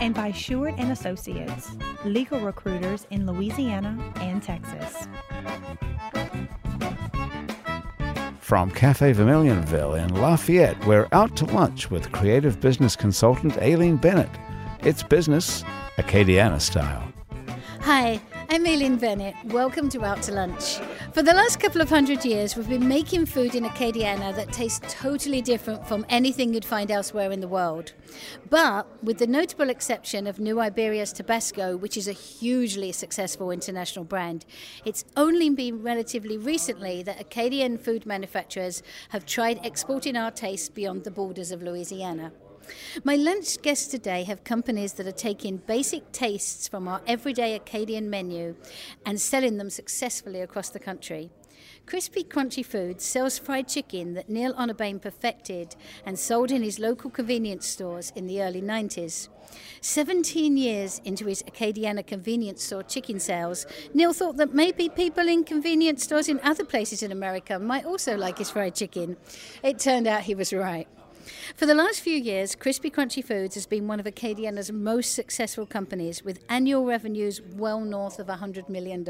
And by Sheward and Associates, legal recruiters in Louisiana and Texas. From Cafe Vermilionville in Lafayette, we're out to lunch with creative business consultant Aileen Bennett. It's business, Acadiana style. Hi, I'm Aileen Bennett. Welcome to Out to Lunch. For the last couple of hundred years, we've been making food in Acadiana that tastes totally different from anything you'd find elsewhere in the world. But with the notable exception of New Iberia's Tabasco, which is a hugely successful international brand, it's only been relatively recently that Acadian food manufacturers have tried exporting our tastes beyond the borders of Louisiana. My lunch guests today have companies that are taking basic tastes from our everyday Acadian menu and selling them successfully across the country. Krispy Krunchy Foods sells fried chicken that Neil Honorbain perfected and sold in his local convenience stores in the early 90s. 17 years into his Acadiana convenience store chicken sales, Neil thought that maybe people in convenience stores in other places in America might also like his fried chicken. It turned out he was right. For the last few years, Krispy Krunchy Foods has been one of Acadiana's most successful companies with annual revenues well north of $100 million.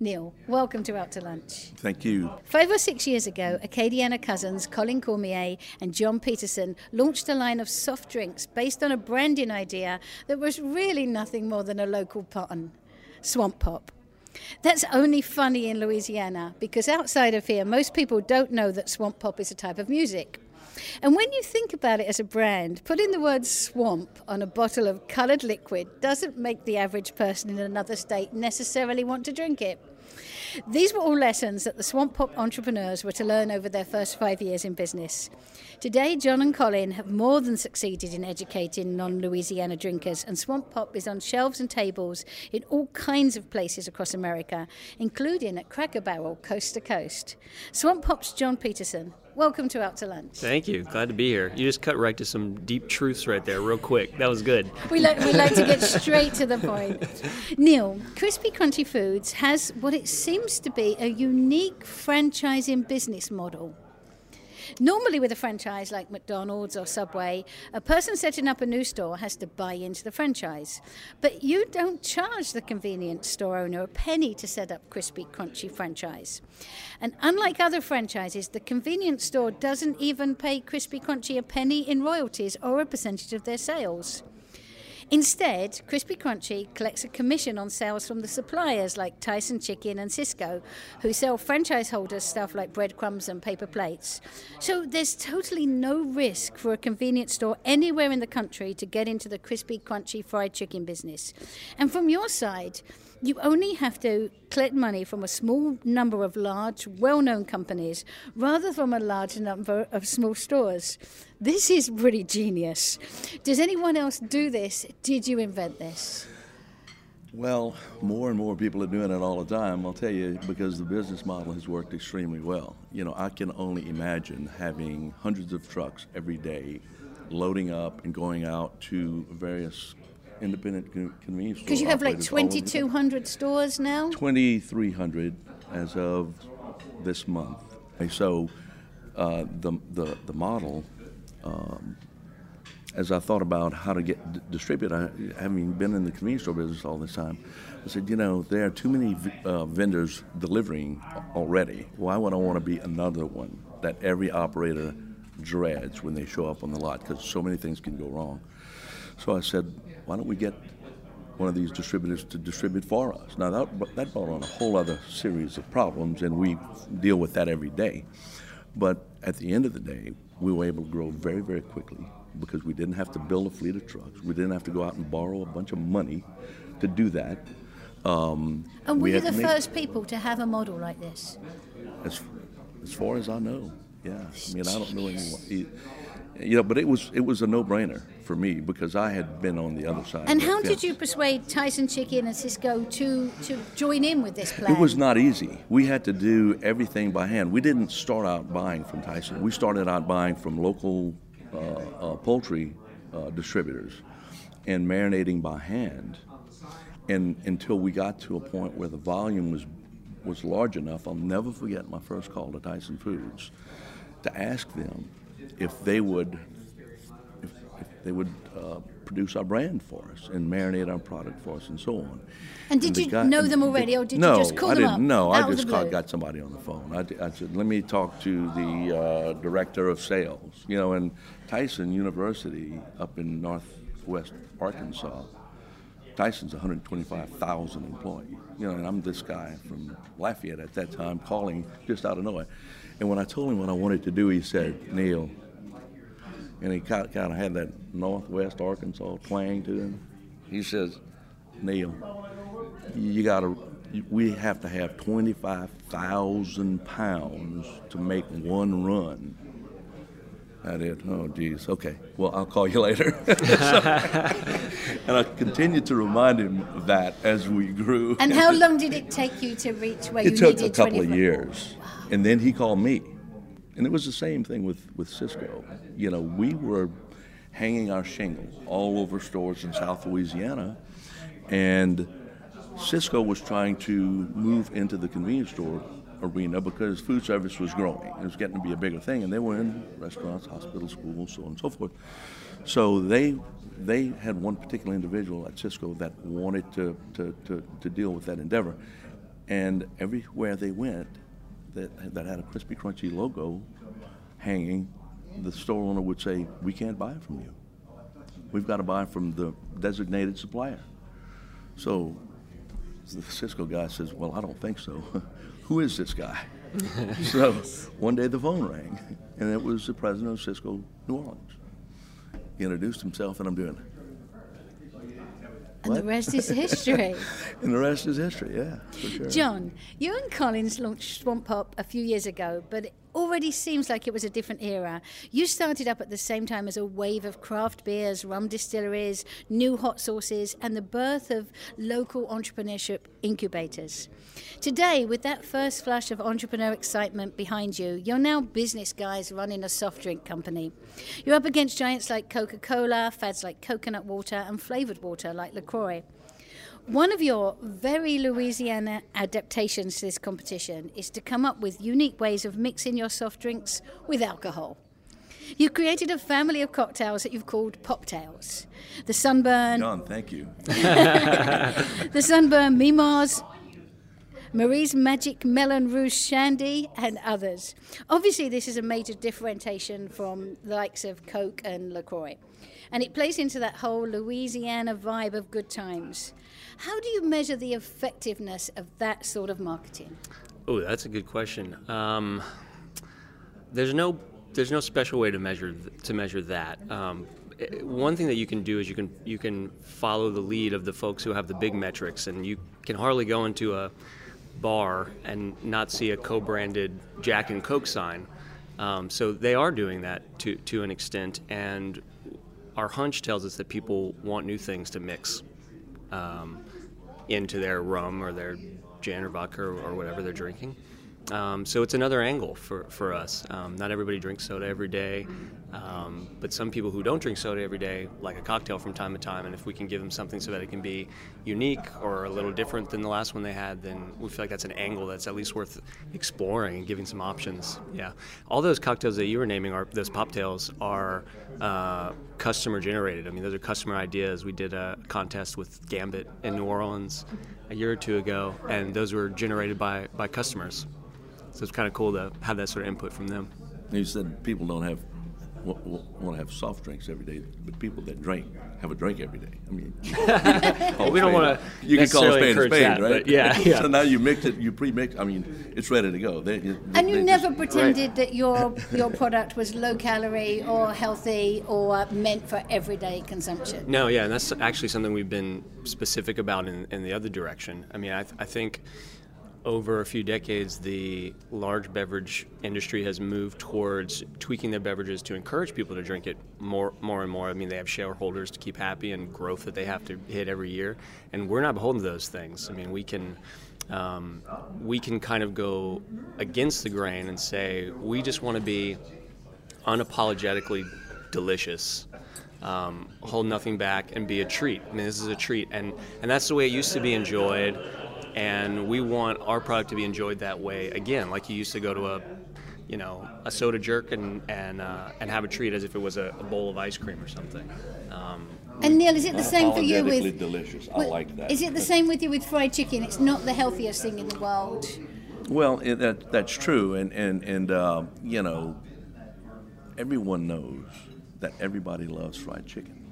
Neil, welcome to Out to Lunch. Thank you. Five or six years ago, Acadiana cousins Colin Cormier and John Peterson launched a line of soft drinks based on a branding idea that was really nothing more than a local pun Swamp Pop. That's only funny in Louisiana because outside of here, most people don't know that swamp pop is a type of music. And when you think about it as a brand, putting the word swamp on a bottle of coloured liquid doesn't make the average person in another state necessarily want to drink it. These were all lessons that the Swamp Pop entrepreneurs were to learn over their first five years in business. Today, John and Colin have more than succeeded in educating non Louisiana drinkers, and Swamp Pop is on shelves and tables in all kinds of places across America, including at Cracker Barrel, coast to coast. Swamp Pop's John Peterson. Welcome to Out to Lunch. Thank you. Glad to be here. You just cut right to some deep truths right there, real quick. That was good. We like, we like to get straight to the point. Neil, Krispy Krunchy Foods has what it seems to be a unique franchising business model. Normally, with a franchise like McDonald's or Subway, a person setting up a new store has to buy into the franchise. But you don't charge the convenience store owner a penny to set up Krispy Krunchy franchise. And unlike other franchises, the convenience store doesn't even pay Krispy Krunchy a penny in royalties or a percentage of their sales. Instead, Krispy Krunchy collects a commission on sales from the suppliers like Tyson Chicken and Sysco, who sell franchise holders stuff like breadcrumbs and paper plates. So there's totally no risk for a convenience store anywhere in the country to get into the Krispy Krunchy fried chicken business. And from your side, you only have to collect money from a small number of large, well known companies rather from a large number of small stores. This is pretty genius. Does anyone else do this? Did you invent this? Well, more and more people are doing it all the time, I'll tell you, because the business model has worked extremely well. You know, I can only imagine having hundreds of trucks every day loading up and going out to various independent convenience stores. Because you have like 2,200 stores now? 2,300 as of this month. And so uh, the, the, the model, um, as I thought about how to get d- distribute, I, having been in the convenience store business all this time, I said, you know, there are too many v- uh, vendors delivering already. Why would I want to be another one that every operator dreads when they show up on the lot? Because so many things can go wrong. So I said, why don't we get one of these distributors to distribute for us? Now, that, that brought on a whole other series of problems, and we deal with that every day. But at the end of the day, we were able to grow very, very quickly because we didn't have to build a fleet of trucks. We didn't have to go out and borrow a bunch of money to do that. Um, and we were the first people to have a model like this? As, as far as I know, yeah. I mean, I don't know anyone you know, but it was it was a no-brainer for me because I had been on the other side. And how did you persuade Tyson Chicken and Sysco to, to join in with this plan? It was not easy. We had to do everything by hand. We didn't start out buying from Tyson. We started out buying from local uh, uh, poultry uh, distributors and marinating by hand. And until we got to a point where the volume was was large enough, I'll never forget my first call to Tyson Foods to ask them if they would if, if they would uh, produce our brand for us and marinate our product for us and so on. And did the you know them already, or did you no, just call I them didn't, up No, I just called, got somebody on the phone. I, I said, let me talk to the uh, director of sales. You know, and Tyson University up in northwest Arkansas, Tyson's 125,000 employees. You know, and I'm this guy from Lafayette at that time calling just out of nowhere. And when I told him what I wanted to do, he said, Neil, and he kind of, had that northwest Arkansas twang to him. He says, Neil, you got to, we have to have 25,000 pounds to make one run. I did. Oh, geez. Okay. Well, I'll call you later. So- and I continued to remind him of that as we grew. And how long did it take you to reach where you needed? It took a couple of 25 years, and then he called me, and it was the same thing with with Sysco. You know, we were hanging our shingle all over stores in South Louisiana, and Sysco was trying to move into the convenience store arena because food service was growing. It was getting to be a bigger thing, and they were in restaurants, hospitals, schools, so on and so forth. So they they had one particular individual at Sysco that wanted to, to, to, to deal with that endeavor. And everywhere they went that, that had a Krispy Krunchy logo hanging, the store owner would say, We can't buy it from you. We've got to buy from the designated supplier. So the Sysco guy says, Well, I don't think so. Who is this guy? so one day the phone rang, and it was the president of Sysco New Orleans. He introduced himself, and I'm doing, And the rest is history. and the rest is history. Yeah, for sure. John, you and Collins launched Swamp Pop a few years ago, but already seems like it was a different era. You started up at the same time as a wave of craft beers, rum distilleries, new hot sauces, and the birth of local entrepreneurship incubators. Today, with that first flash of entrepreneur excitement behind you, you're now business guys running a soft drink company. You're up against giants like Coca Cola, fads like coconut water, and flavored water like LaCroix. One of your very Louisiana adaptations to this competition is to come up with unique ways of mixing your soft drinks with alcohol. You've created a family of cocktails that you've called Poptails. The Sunburn, John, thank you. the Sunburn Mimars, Marie's Magic Melon Rouge Shandy, and others. Obviously, this is a major differentiation from the likes of Coke and LaCroix. And it plays into that whole Louisiana vibe of good times. How do you measure the effectiveness of that sort of marketing? Oh, that's a good question. Um, there's no there's no special way to measure th- to measure that. Um, eh, one thing that you can do is you can you can follow the lead of the folks who have the big metrics, and you can hardly go into a bar and not see a co-branded Jack and Coke sign. Um, so they are doing that to to an extent, and our hunch tells us that people want new things to mix um, into their rum or their gin or vodka or, or whatever they're drinking. Um, so it's another angle for, for us. Um, not everybody drinks soda every day, um, but some people who don't drink soda every day like a cocktail from time to time. And if we can give them something so that it can be unique or a little different than the last one they had, then we feel like that's an angle that's at least worth exploring and giving some options. Yeah, all those cocktails that you were naming are those poptails are uh, customer generated. I mean, those are customer ideas. We did a contest with Gambit in New Orleans a year or two ago, and those were generated by by customers. So it's kind of cool to have that sort of input from them. You said people don't have want to have soft drinks every day, but people that drink have a drink every day. I mean, call we don't wanna You can call a necessarily spade a encourage spade, that, right? yeah, yeah. so now you mix it, you pre-mix. I mean, it's ready to go. They, they- And you never just- pretended that your your product was low calorie or healthy or meant for everyday consumption. No, yeah, and that's actually something we've been specific about in, in the other direction. I mean, I, th- I think over a few decades, the large beverage industry has moved towards tweaking their beverages to encourage people to drink it more, more and more. I mean, they have shareholders to keep happy and growth that they have to hit every year, and we're not beholden to those things. I mean, we can. Um, we can kind of go against the grain and say we just want to be unapologetically delicious um, hold nothing back and be a treat. I mean, this is a treat, and and that's the way it used to be enjoyed, and we want our product to be enjoyed that way again, like you used to go to a, you know, a soda jerk and and uh, and have a treat as if it was a, a bowl of ice cream or something. Um, And Neil, is it the same for you with? delicious. I with- like that. Is it the same with you with fried chicken? It's not the healthiest thing in the world. Well, it, that that's true, and and and uh, you know, everyone knows that everybody loves fried chicken.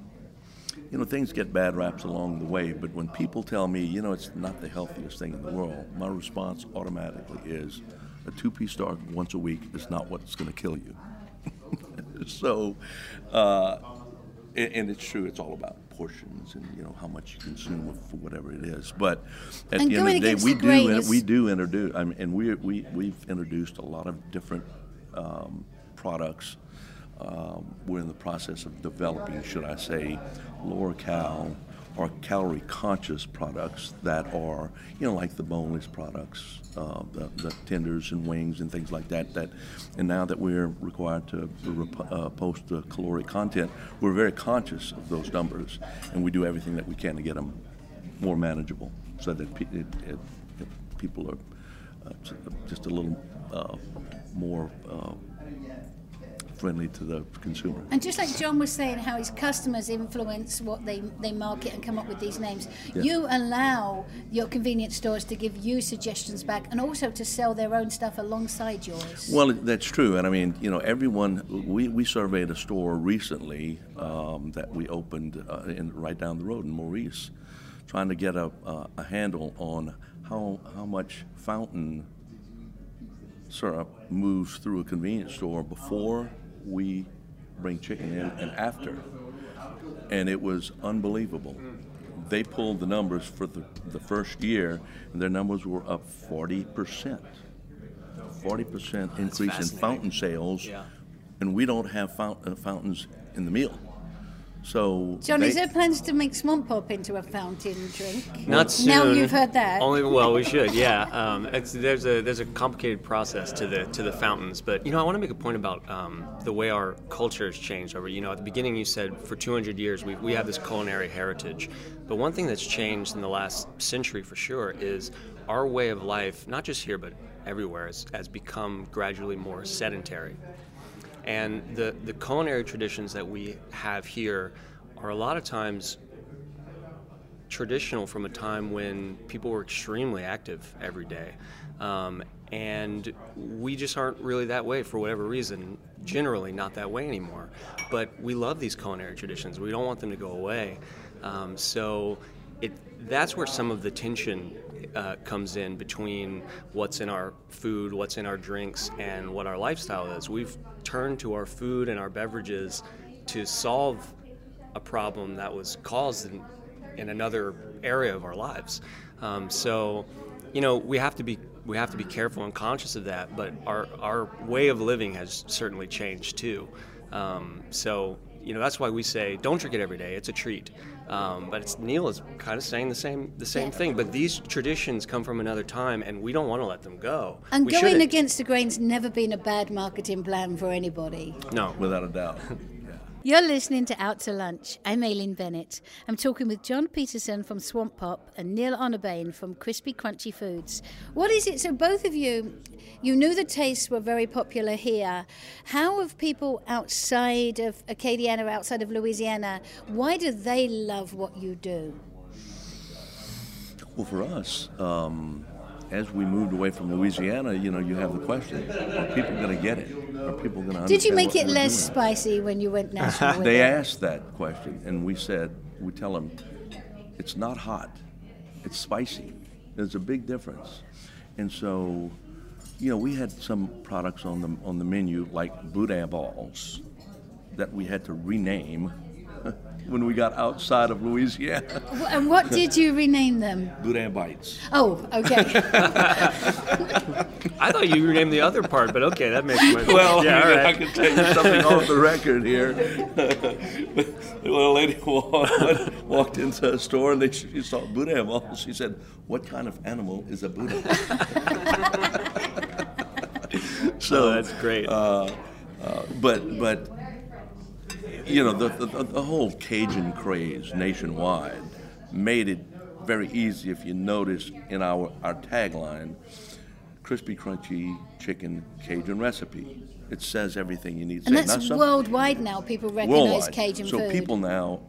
You know, things get bad raps along the way, but when people tell me, you know, it's not the healthiest thing in the world, my response automatically is, a two-piece star once a week is not what's going to kill you. so, uh, and, and it's true. It's all about portions and you know how much you consume of- for whatever it is. But at And the end of the day, we the do we do introduce. I mean, and we we we've introduced a lot of different um, products. Um, we're in the process of developing, should I say, lower cal or calorie conscious products that are, you know, like the boneless products, uh, the, the tenders and wings and things like that. That, and now that we're required to rep- uh, post the caloric content, we're very conscious of those numbers, and we do everything that we can to get them more manageable, so that it, it, it, people are uh, just a little uh, more uh, friendly to the consumer. And just like John was saying, how his customers influence what they, they market and come up with these names, Yeah. you allow your convenience stores to give you suggestions back and also to sell their own stuff alongside yours. Well, that's true, and I mean, you know, everyone. We, we surveyed a store recently um, that we opened uh, in right down the road in Maurice, trying to get a, a, a handle on how how much fountain syrup moves through a convenience store before we bring chicken in and after, and it was unbelievable. They pulled the numbers for the, the first year, and their numbers were up forty percent. 40% increase in fountain sales, Yeah. and we don't have fount- uh, fountains in the meal. So, John, they- is there plans to make Swamp Pop into a fountain drink? Not soon. Now you've heard that. Only well, we should. Yeah. Um, it's, there's a there's a complicated process to the to the fountains, but you know I want to make a point about um, the way our culture has changed over. You know, at the beginning you said for 200 years we we have this culinary heritage, but one thing that's changed in the last century for sure is our way of life, not just here but everywhere, has, has become gradually more sedentary. And the, the culinary traditions that we have here are a lot of times traditional from a time when people were extremely active every day. Um, and we just aren't really that way for whatever reason, generally not that way anymore. But we love these culinary traditions, we don't want them to go away. Um, so it, that's where some of the tension uh, comes in between what's in our food, what's in our drinks, and what our lifestyle is. We've turned to our food and our beverages to solve a problem that was caused in, in another area of our lives. Um, so, you know, we have to be we have to be careful and conscious of that. But our our way of living has certainly changed too. Um, so, you know, that's why we say don't drink it every day. It's a treat. Um, but it's, Neil is kind of saying the same the same Yeah. thing. But these traditions come from another time, and we don't want to let them go. and we going shouldn't. against the grain's never been a bad marketing plan for anybody. no. without a doubt. You're listening to Out to Lunch. I'm Aileen Bennett. I'm talking with John Peterson from Swamp Pop and Neil Honorbain from Krispy Krunchy Foods. What is it? So, both of you, you knew the tastes were very popular here. How have people outside of Acadiana, outside of Louisiana, why do they love what you do? Well, for us, um, as we moved away from Louisiana, you know, you have the question: Are people going to get it? Are people going to? Did you make it less spicy when you went national? They it? asked that question, and we said, we tell them, it's not hot, it's spicy. There's a big difference, and so, you know, we had some products on the on the menu like Boudin balls that we had to rename when we got outside of Louisiana. And what did you rename them? Boudin Bites. Oh, okay. I thought you renamed the other part, but okay, that makes sense. Well, yeah, I, all mean, I can tell you something off the record here. the little lady walked, walked into a store and they, she saw Boudin balls. She said, "What kind of animal is a Boudin?" so Oh, that's great. Uh, but but you know the, the the whole Cajun craze nationwide made it very easy. If you notice in our our tagline, crispy crunchy chicken Cajun recipe. It says everything you need to and say. that's Not worldwide now. People recognize worldwide. Cajun so food. people now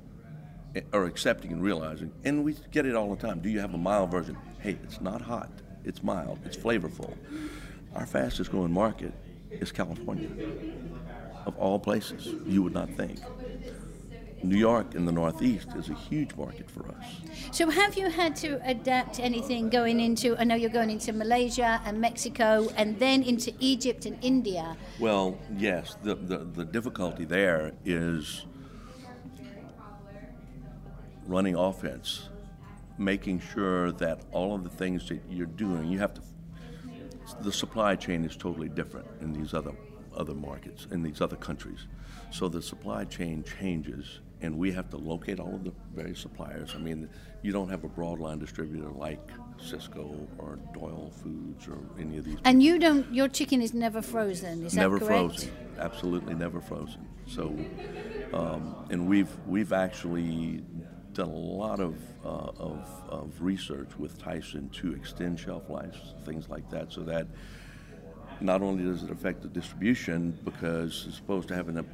are accepting and realizing, and we get it all the time. Do you have a mild version? Hey, it's not hot. It's mild. It's flavorful. Our fastest growing market is California. Of all places, you would not think. New York in the Northeast is a huge market for us. So, have you had to adapt anything going into? I know you're going into Malaysia and Mexico, and then into Egypt and India. Well, yes, the, the, the difficulty there is running offense, making sure that all of the things that you're doing, you have to. The supply chain is totally different in these other other markets, in these other countries. So the supply chain changes, and we have to locate all of the various suppliers. I mean, you don't have a broadline distributor like Sysco or Doyle Foods or any of these. And you don't. Your chicken is never frozen. Is never that correct? frozen absolutely never frozen so um, and we've we've actually done a lot of, uh, of, of research with Tyson to extend shelf lives things like that so that not only does it affect the distribution because it's supposed to have to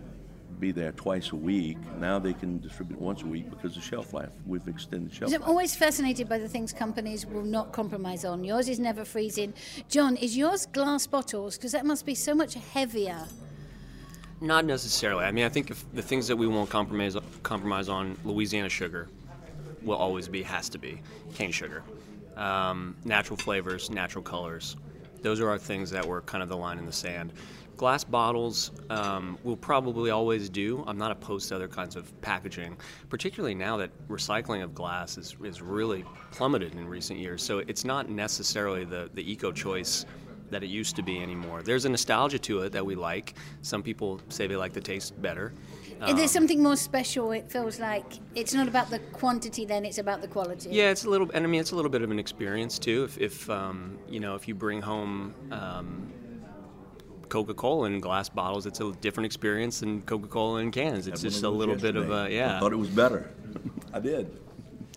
be there twice a week now they can distribute once a week because of shelf life we've extended shelf I'm life always fascinated by the things companies will not compromise on. Yours is never freezing. John, is yours glass bottles? Because that must be so much heavier. Not necessarily. I mean, I think if the things that we won't compromise compromise on, Louisiana sugar will always be has to be cane sugar, um, natural flavors, natural colors. Those are our things that were kind of the line in the sand. Glass bottles um, will probably always do. I'm not opposed to other kinds of packaging, particularly now that recycling of glass is, is really plummeted in recent years. So it's not necessarily the, the eco choice that it used to be anymore. There's a nostalgia to it that we like. Some people say they like the taste better. Is there something more special? It feels like it's not about the quantity, then it's about the quality. Yeah, it's a little, and I mean, it's a little bit of an experience too. If, if um, you know, if you bring home um, Coca-Cola in glass bottles, it's a different experience than Coca-Cola in cans. It's just a those little bit of a yeah. I thought it was better I did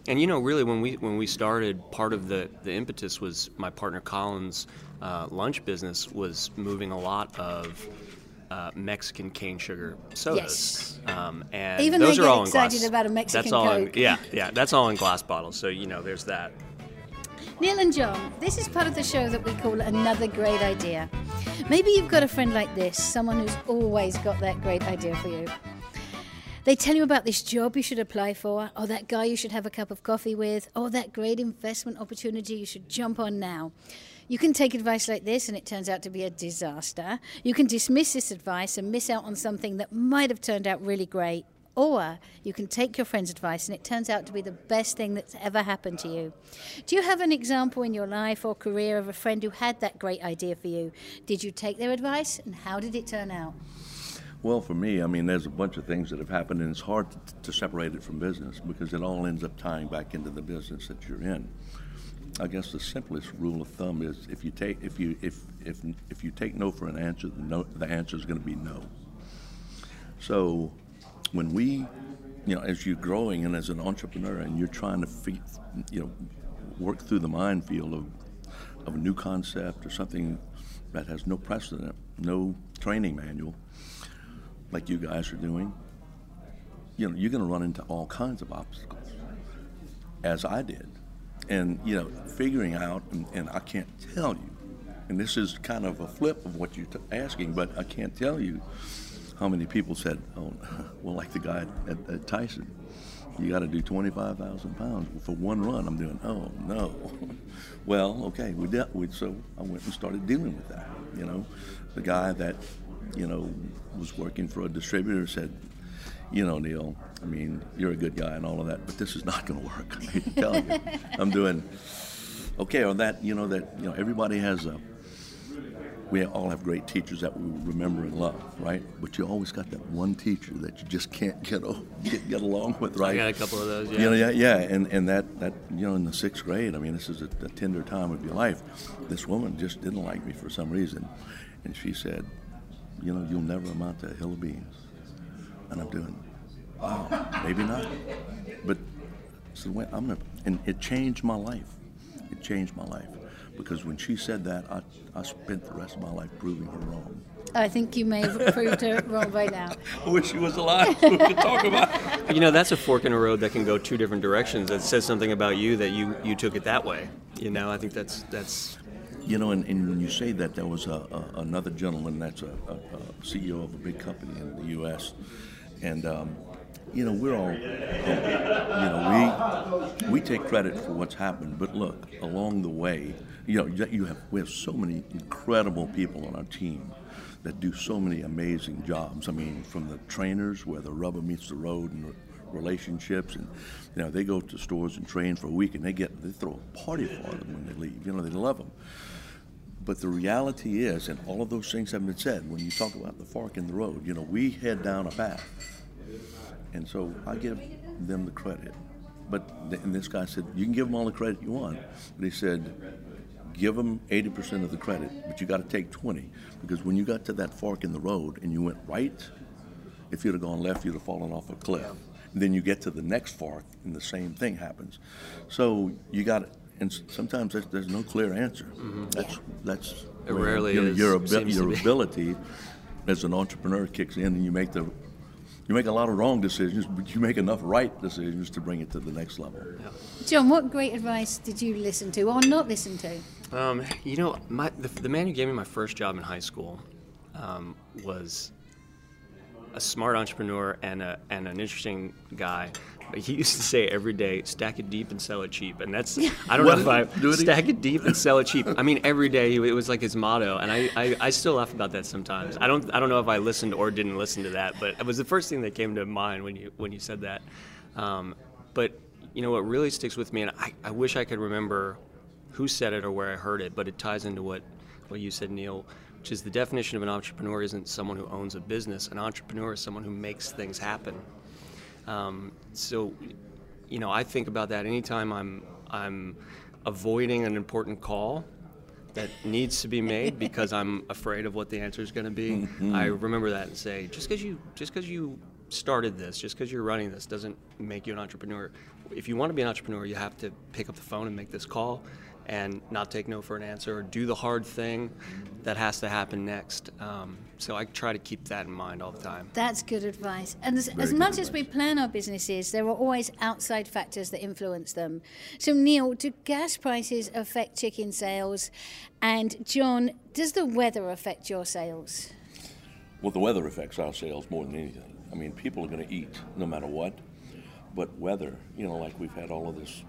And you know, really, when we when we started, part of the the impetus was my partner Colin's uh, lunch business was moving a lot of. Uh, Mexican cane sugar sodas, Yes. um, and Even those are all in excited glass. about a Mexican that's all in, yeah, yeah, that's all in glass bottles. So you know, there's that. Neil and John, this is part of the show that we call Another Great Idea. Maybe you've got a friend like this, someone who's always got that great idea for you. They tell you about this job you should apply for, or that guy you should have a cup of coffee with, or that great investment opportunity you should jump on now. You can take advice like this and it turns out to be a disaster. You can dismiss this advice and miss out on something that might have turned out really great. Or you can take your friend's advice and it turns out to be the best thing that's ever happened to you. Do you have an example in your life or career of a friend who had that great idea for you? Did you take their advice and how did it turn out? Well, for me, I mean, there's a bunch of things that have happened, and it's hard to, to separate it from business because it all ends up tying back into the business that you're in. I guess the simplest rule of thumb is if you take if you if if if you take no for an answer, the no the answer is going to be no. So, when we, you know, as you're growing and as an entrepreneur, and you're trying to, you know, work through the minefield of of a new concept or something that has no precedent, no training manual like you guys are doing, you know, you're going to run into all kinds of obstacles, as I did. And, you know, figuring out, and, and I can't tell you, and this is kind of a flip of what you're t- asking, but I can't tell you how many people said, oh, well, like the guy at, at Tyson, you got to do 25,000 pounds for one run. I'm doing, oh, no. well, okay, we did, we, so I went and started dealing with that, you know. The guy that, you know, was working for a distributor said, you know, Neil, I mean, you're a good guy and all of that, but this is not going to work. I'm telling you. I'm doing okay on that. You know that you know everybody has a. We all have great teachers that we remember and love, right? But you always got that one teacher that you just can't get get, get along with, right? I got a couple of those. Yeah. You know, yeah, yeah, and and that that you know in the sixth grade, I mean, this is a, a tender time of your life. This woman just didn't like me for some reason, and she said, "You know, you'll never amount to a hill of beans," and I'm doing, wow, maybe not, but so wait, I'm gonna, and it changed my life. It changed my life because when she said that, I, I spent the rest of my life proving her wrong. I think you may have proved her wrong by now. I wish she was alive so we could talk about it. You know, that's a fork in a road that can go two different directions. That says something about you that you, you took it that way. You know, I think that's that's You know, and, and when you say that, there was a, a, another gentleman that's a, a, a CEO of a big company in the U.S. And, um, you know, we're all, you know, we, we take credit for what's happened. But look, along the way, you know, you have, we have so many incredible people on our team that do so many amazing jobs. I mean, from the trainers where the rubber meets the road and relationships, and you know, they go to stores and train for a week, and they get they throw a party for them when they leave. You know, they love them. But the reality is, and all of those things have been said, when you talk about the fork in the road, you know, we head down a path. And so I give them the credit. But, and this guy said, you can give them all the credit you want. But he said, give them 80% of the credit, but you got to take 20. Because when you got to that fork in the road and you went right, if you'd have gone left, you'd have fallen off a cliff. And then you get to the next fork and the same thing happens. So you got and sometimes there's, there's no clear answer. That's, that's It rarely you know, is, your, abi- your ability as an entrepreneur kicks in and you make the you make a lot of wrong decisions, but you make enough right decisions to bring it to the next level. John, what great advice did you listen to or not listen to? Um, you know, my, the, the man who gave me my first job in high school um, was a smart entrepreneur and, a, and an interesting guy. But he used to say every day, stack it deep and sell it cheap. And that's, I don't know if I, Do it stack it deep and sell it cheap. I mean, every day, he, it was like his motto. And I, I, I still laugh about that sometimes. I don't, I don't know if I listened or didn't listen to that, but it was the first thing that came to mind when you, when you said that. Um, but, you know, what really sticks with me, and I, I wish I could remember who said it or where I heard it, but it ties into what, what you said, Neil, which is the definition of an entrepreneur isn't someone who owns a business. An entrepreneur is someone who makes things happen. Um, so, you know, I think about that anytime I'm I'm avoiding an important call that needs to be made because I'm afraid of what the answer is going to be. I remember that and say, just because you just because you started this, just because you're running this, doesn't make you an entrepreneur. If you want to be an entrepreneur, you have to pick up the phone and make this call, and not take no for an answer, or do the hard thing that has to happen next. Um, so I try to keep that in mind all the time. That's good advice. And as, as good much as we plan our businesses, there are always outside factors that influence them. So, Neil, do gas prices affect chicken sales? And, John, does the weather affect your sales? Well, the weather affects our sales more than anything. I mean, people are going to eat no matter what, but weather, you know, like we've had all of this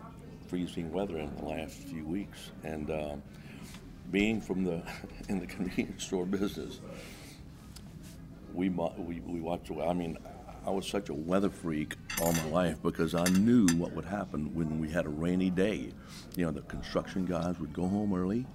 freezing weather in the last few weeks, and uh, being from the in the convenience store business, we we we watch. I mean, I was such a weather freak all my life because I knew what would happen when we had a rainy day. You know, the construction guys would go home early.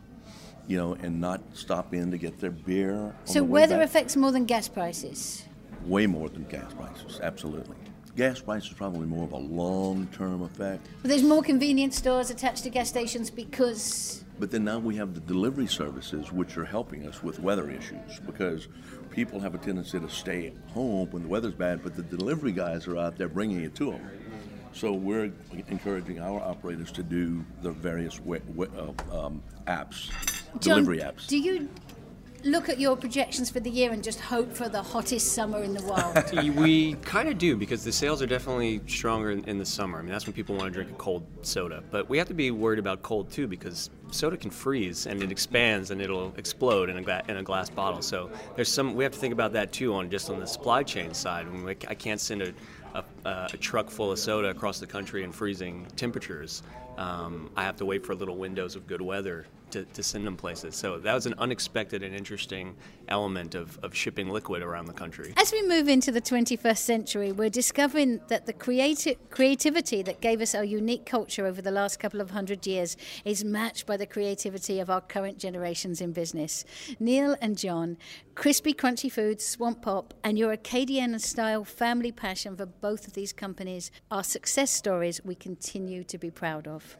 You know, and not stop in to get their beer. So, the weather affects more than gas prices. way more than gas prices, absolutely. Gas prices is probably more of a long-term effect, But there's more convenience stores attached to gas stations because. but then now we have the delivery services which are helping us with weather issues because people have a tendency to stay at home when the weather's bad, but the delivery guys are out there bringing it to them. So we're encouraging our operators to do the various we- we- uh, um, apps, John, delivery apps. Do you look at your projections for the year and just hope for the hottest summer in the world? we kind of do because the sales are definitely stronger in, in the summer. I mean, that's when people want to drink a cold soda. But we have to be worried about cold too because soda can freeze and it expands and it'll explode in a, gla- in a glass bottle. So there's some we have to think about that too on just on the supply chain side. I, mean, I can't send a, a, a truck full of soda across the country in freezing temperatures. Um, I have to wait for little windows of good weather to, to send them places. So that was an unexpected and interesting element of, of shipping liquid around the country. As we move into the 21st century, we're discovering that the creati- creativity that gave us our unique culture over the last couple of hundred years is matched by the creativity of our current generations in business. Neil and John, crispy, crunchy foods, Swamp Pop, and your Acadiana style family passion for both of these companies are success stories we continue to be proud of.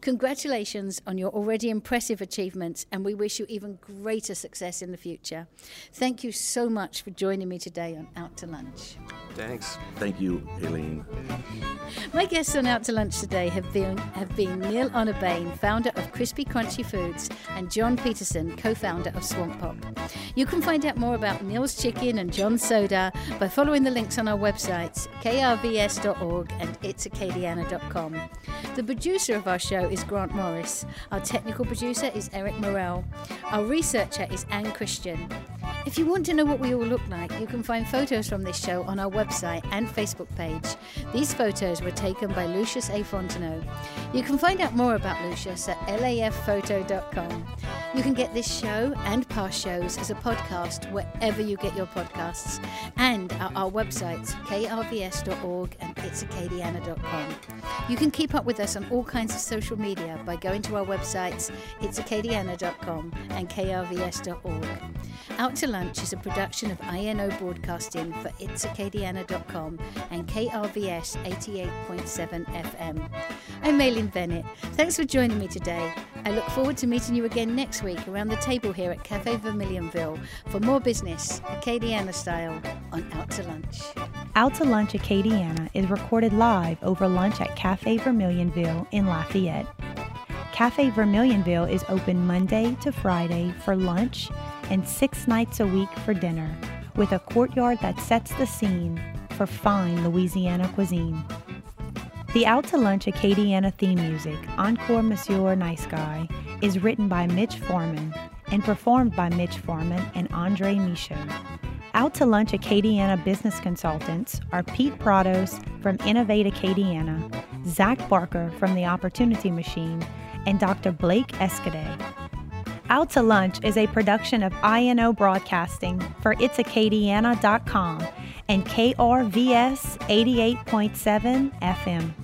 Congratulations on your already impressive achievements, and we wish you even greater success in the future. Thank you so much for joining me today on Out to Lunch. Thanks. Thank you, Aileen. My guests on Out to Lunch today have been have been Neil Honorbain, founder of Krispy Krunchy Foods, and John Peterson, co-founder of Swamp Pop. You can find out more about Neil's Chicken and John's Soda by following the links on our websites, krvs.org and itsacadiana.com. The producer of our show is Grant Morris. Our technical producer is Eric Morel. Our researcher is Anne Christian. If you want to know what we all look like, you can find photos from this show on our website and Facebook page. These photos were taken by Lucius A. Fontenot. You can find out more about Lucius at lafphoto.com. You can get this show and past shows as a podcast wherever you get your podcasts and at our websites krvs.org and itsacadiana.com. You can keep up with us on all kinds of social media by going to our websites itsacadiana.com and krvs.org. Out to Lunch is a production of INO Broadcasting for itsacadiana.com and KRVS 88.7 FM. I'm Aileen Bennett. Thanks for joining me today. I look forward to meeting you again next week around the table here at Cafe Vermilionville for more business, Acadiana style, on Out to Lunch. Out to Lunch Acadiana is recorded live over lunch at Cafe Vermilionville in Lafayette. Cafe Vermilionville is open Monday to Friday for lunch and six nights a week for dinner, with a courtyard that sets the scene for fine Louisiana cuisine. The Out to Lunch Acadiana theme music, Encore Monsieur Nice Guy, is written by Mitch Foreman and performed by Mitch Foreman and Andre Michot. Out to Lunch Acadiana business consultants are Pete Prados from Innovate Acadiana, Zach Barker from The Opportunity Machine, and Dr. Blake Escaday. Out to Lunch is a production of INO Broadcasting for itsacadiana.com and KRVS 88.7 FM.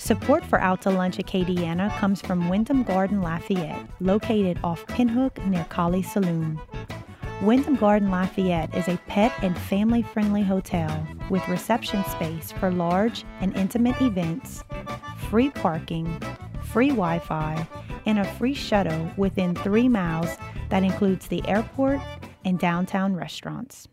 Support for Out to Lunch Acadiana comes from Wyndham Garden Lafayette, located off Pinhook near Kaliste Saloom. Wyndham Garden Lafayette is a pet and family friendly hotel with reception space for large and intimate events, free parking, free Wi Fi, and a free shuttle within three miles that includes the airport and downtown restaurants.